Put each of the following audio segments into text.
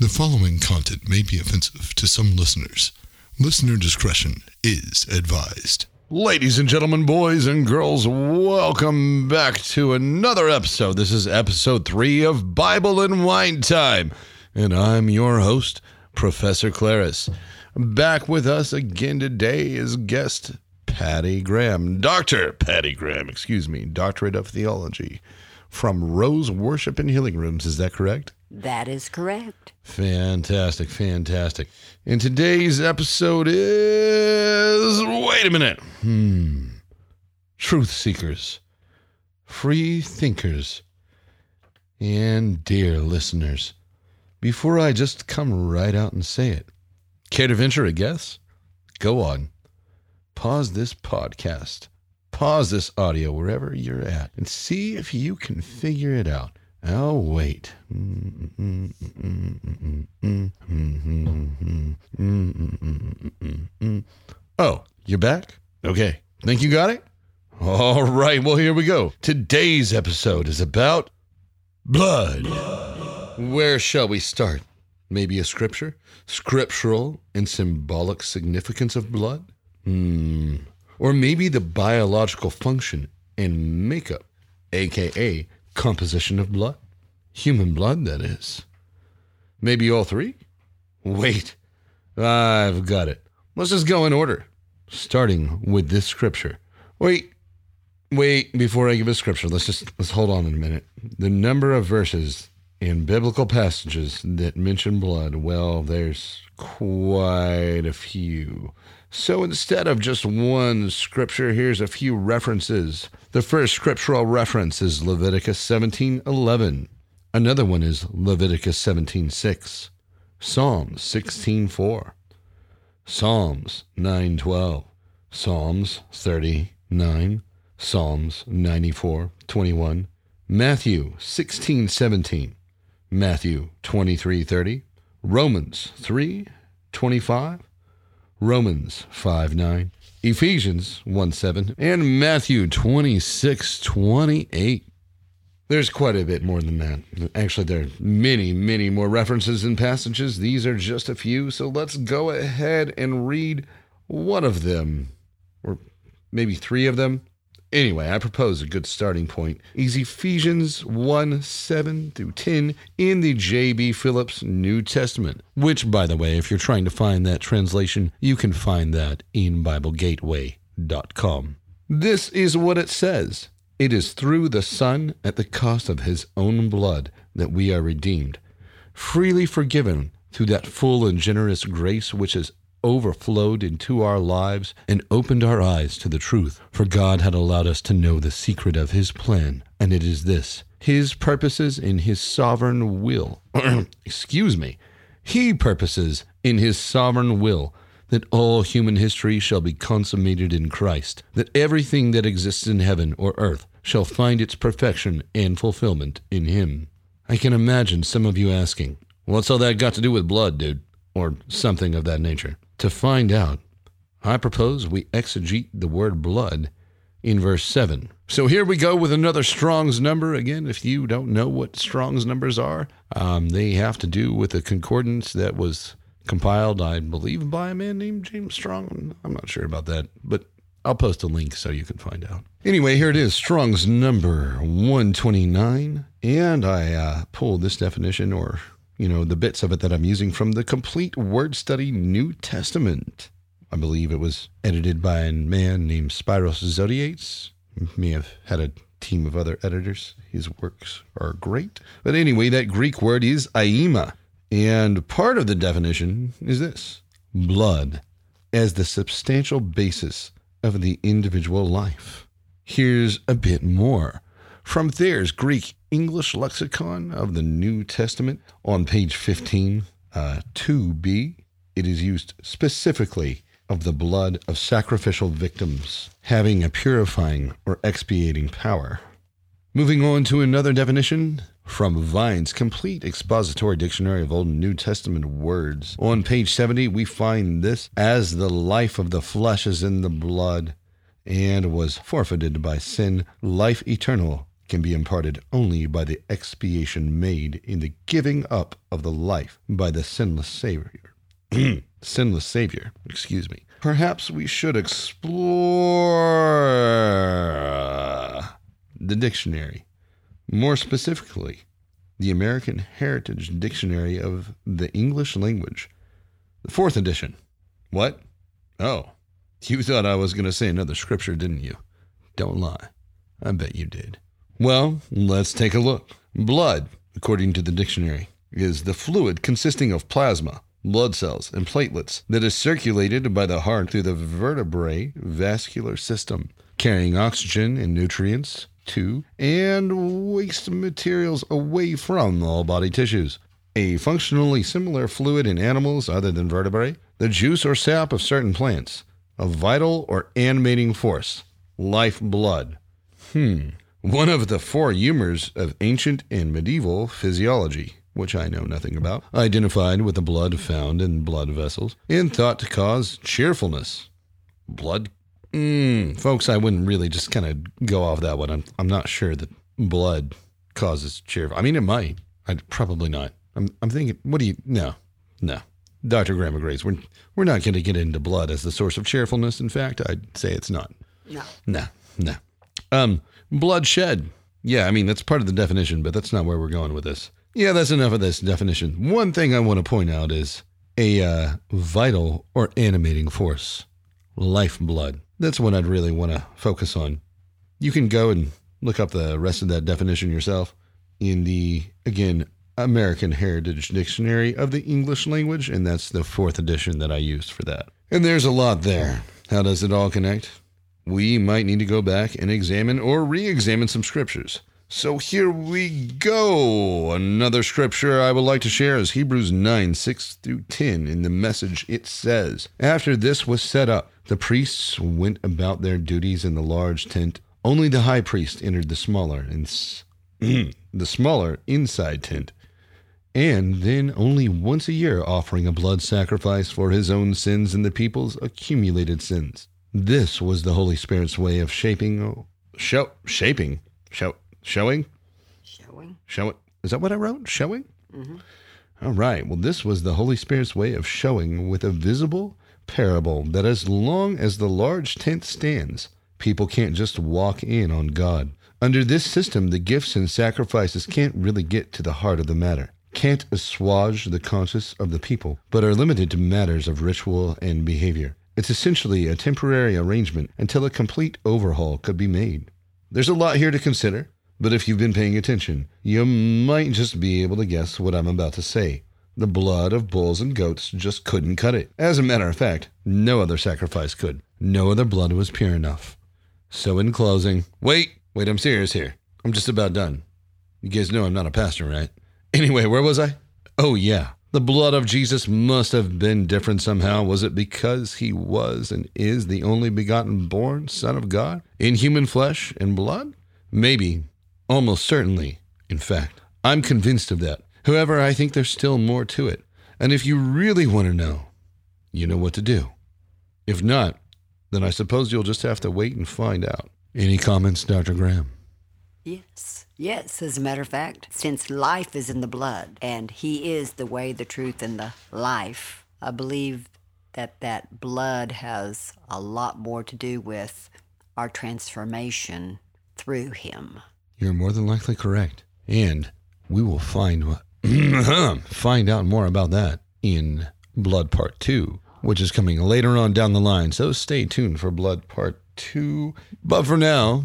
the following content may be offensive to some listeners. Listener discretion is advised. Ladies and gentlemen, boys and girls, welcome back to another episode. This is episode three of Bible and Wine Time, and I'm your host, Professor Clarus. Back with us again today is guest Patty Graham, Dr. Patty Graham, excuse me, Doctorate of Theology from Rose Worship and Healing Rooms. Is that correct? That is correct. Fantastic, fantastic. And today's episode is wait a minute. Hmm. Truth seekers, free thinkers, and dear listeners. Before I just come right out and say it, care to venture a guess? Go on. Pause this podcast. Pause this audio wherever you're at and see if you can figure it out. I'll wait. Oh, you're back? Okay. Think you got it? All right. Well, here we go. Today's episode is about blood. Where shall we start? Maybe a scripture? Scriptural and symbolic significance of blood? Hmm. Or maybe the biological function and makeup, aka composition of blood? Human blood, that is. Maybe all three? Wait, I've got it. Let's just go in order, starting with this scripture. Wait, wait, before I give a scripture, let's just let's hold on a minute. The number of verses in biblical passages that mention blood, well, there's quite a few. So instead of just one scripture, here's a few references. The first scriptural reference is Leviticus 17:11. Another one is Leviticus 17:6. Psalms 16:4. Psalms 9:12. Psalms 39. Psalms 94:21. Matthew 16:17. Matthew 23:30. Romans 3:25. Romans 5 9, Ephesians 1 7, and Matthew 26 28. There's quite a bit more than that. Actually, there are many, many more references and passages. These are just a few, so let's go ahead and read one of them, or maybe three of them. Anyway, I propose a good starting point is Ephesians 1 7 through 10 in the J.B. Phillips New Testament, which, by the way, if you're trying to find that translation, you can find that in BibleGateway.com. This is what it says It is through the Son, at the cost of his own blood, that we are redeemed, freely forgiven through that full and generous grace which is overflowed into our lives and opened our eyes to the truth. For God had allowed us to know the secret of His plan, and it is this His purposes in His sovereign will. Excuse me. He purposes in His sovereign will that all human history shall be consummated in Christ, that everything that exists in heaven or earth shall find its perfection and fulfillment in Him. I can imagine some of you asking, What's all that got to do with blood, dude? Or something of that nature. To find out, I propose we exegete the word blood in verse 7. So here we go with another Strong's number. Again, if you don't know what Strong's numbers are, um, they have to do with a concordance that was compiled, I believe, by a man named James Strong. I'm not sure about that, but I'll post a link so you can find out. Anyway, here it is Strong's number 129. And I uh, pulled this definition or you know, the bits of it that I'm using from the Complete Word Study New Testament. I believe it was edited by a man named Spiros Zodhiates. May have had a team of other editors. His works are great. But anyway, that Greek word is aima. And part of the definition is this blood as the substantial basis of the individual life. Here's a bit more. From Thayer's Greek English Lexicon of the New Testament on page 15, uh, 2b, it is used specifically of the blood of sacrificial victims having a purifying or expiating power. Moving on to another definition from Vine's complete expository dictionary of Old and New Testament words. On page 70, we find this as the life of the flesh is in the blood and was forfeited by sin, life eternal can be imparted only by the expiation made in the giving up of the life by the sinless Savior. sinless Savior, excuse me. Perhaps we should explore the dictionary. More specifically, the American Heritage Dictionary of the English Language, the fourth edition. What? Oh, you thought I was going to say another scripture, didn't you? Don't lie. I bet you did. Well, let's take a look. Blood, according to the dictionary, is the fluid consisting of plasma, blood cells, and platelets that is circulated by the heart through the vertebrae vascular system, carrying oxygen and nutrients to and waste materials away from all body tissues. A functionally similar fluid in animals other than vertebrae, the juice or sap of certain plants, a vital or animating force, life blood. Hmm. One of the four humors of ancient and medieval physiology, which I know nothing about, identified with the blood found in blood vessels and thought to cause cheerfulness. Blood? Mm, folks, I wouldn't really just kind of go off that one. I'm, I'm not sure that blood causes cheerful. I mean, it might. I'd probably not. I'm, I'm thinking, what do you, no, no. Dr. Graham agrees. We're, we're not going to get into blood as the source of cheerfulness. In fact, I'd say it's not. No. No, no. Um, bloodshed. Yeah, I mean, that's part of the definition, but that's not where we're going with this. Yeah, that's enough of this definition. One thing I want to point out is a uh, vital or animating force, lifeblood. That's what I'd really want to focus on. You can go and look up the rest of that definition yourself in the, again, American Heritage Dictionary of the English Language, and that's the fourth edition that I used for that. And there's a lot there. How does it all connect? We might need to go back and examine or re examine some scriptures. So here we go. Another scripture I would like to share is Hebrews 9 6 through 10. In the message, it says, After this was set up, the priests went about their duties in the large tent. Only the high priest entered the smaller and the smaller inside tent, and then only once a year offering a blood sacrifice for his own sins and the people's accumulated sins. This was the Holy Spirit's way of shaping, show, shaping, show, showing, Showing. show. Is that what I wrote? Showing. Mm-hmm. All right. Well, this was the Holy Spirit's way of showing with a visible parable that as long as the large tent stands, people can't just walk in on God. Under this system, the gifts and sacrifices can't really get to the heart of the matter, can't assuage the conscience of the people, but are limited to matters of ritual and behavior. It's essentially a temporary arrangement until a complete overhaul could be made. There's a lot here to consider, but if you've been paying attention, you might just be able to guess what I'm about to say. The blood of bulls and goats just couldn't cut it. As a matter of fact, no other sacrifice could. No other blood was pure enough. So, in closing, wait, wait, I'm serious here. I'm just about done. You guys know I'm not a pastor, right? Anyway, where was I? Oh, yeah. The blood of Jesus must have been different somehow. Was it because he was and is the only begotten born Son of God in human flesh and blood? Maybe, almost certainly, in fact. I'm convinced of that. However, I think there's still more to it. And if you really want to know, you know what to do. If not, then I suppose you'll just have to wait and find out. Any comments, Dr. Graham? Yes. Yes, as a matter of fact, since life is in the blood and He is the way, the truth, and the life, I believe that that blood has a lot more to do with our transformation through Him. You're more than likely correct. And we will find find out more about that in Blood Part 2, which is coming later on down the line. So stay tuned for Blood Part 2. But for now,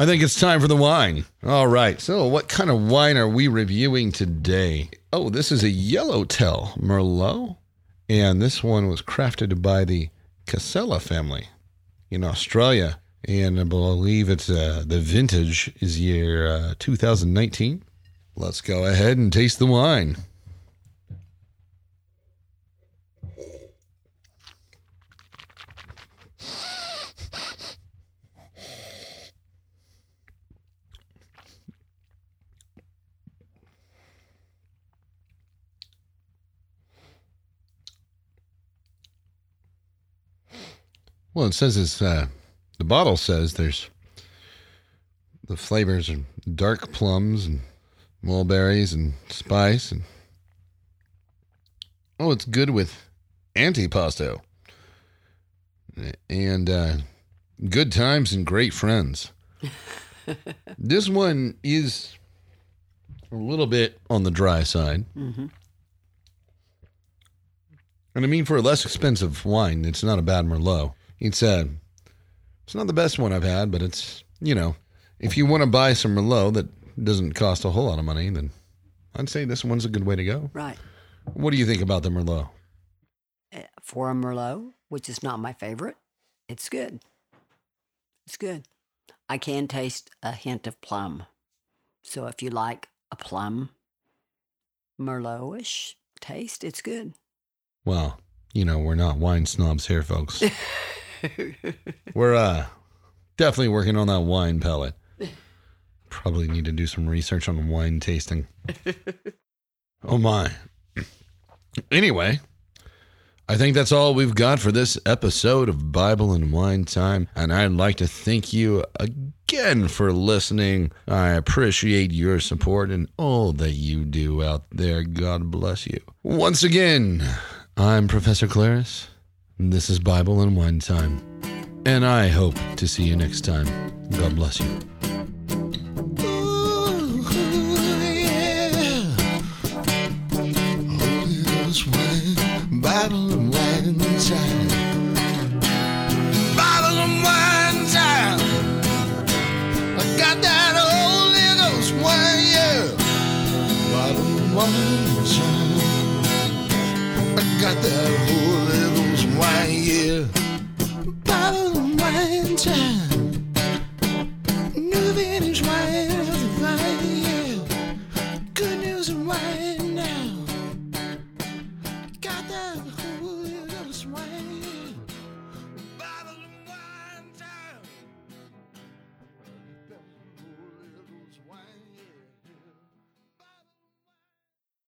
I think it's time for the wine. All right. So, what kind of wine are we reviewing today? Oh, this is a Yellowtail Merlot. And this one was crafted by the Casella family in Australia. And I believe it's uh, the vintage is year uh, 2019. Let's go ahead and taste the wine. Well, it says it's uh, the bottle says there's the flavors are dark plums and mulberries and spice and oh, it's good with antipasto and uh, good times and great friends. this one is a little bit on the dry side. Mm-hmm. And I mean, for a less expensive wine, it's not a bad Merlot. It's said, it's not the best one I've had, but it's you know, if you want to buy some Merlot that doesn't cost a whole lot of money, then I'd say this one's a good way to go. Right. What do you think about the Merlot? Uh, For a Merlot, which is not my favorite, it's good. It's good. I can taste a hint of plum. So if you like a plum Merlot-ish taste, it's good. Well, you know, we're not wine snobs here, folks. we're uh definitely working on that wine palate. Probably need to do some research on wine tasting. oh my. Anyway, I think that's all we've got for this episode of Bible and Wine Time. And I'd like to thank you again for listening. I appreciate your support and all that you do out there. God bless you. Once again, I'm Professor Clarus. This is Bible and Wine Time. And I hope to see you next time. God bless you.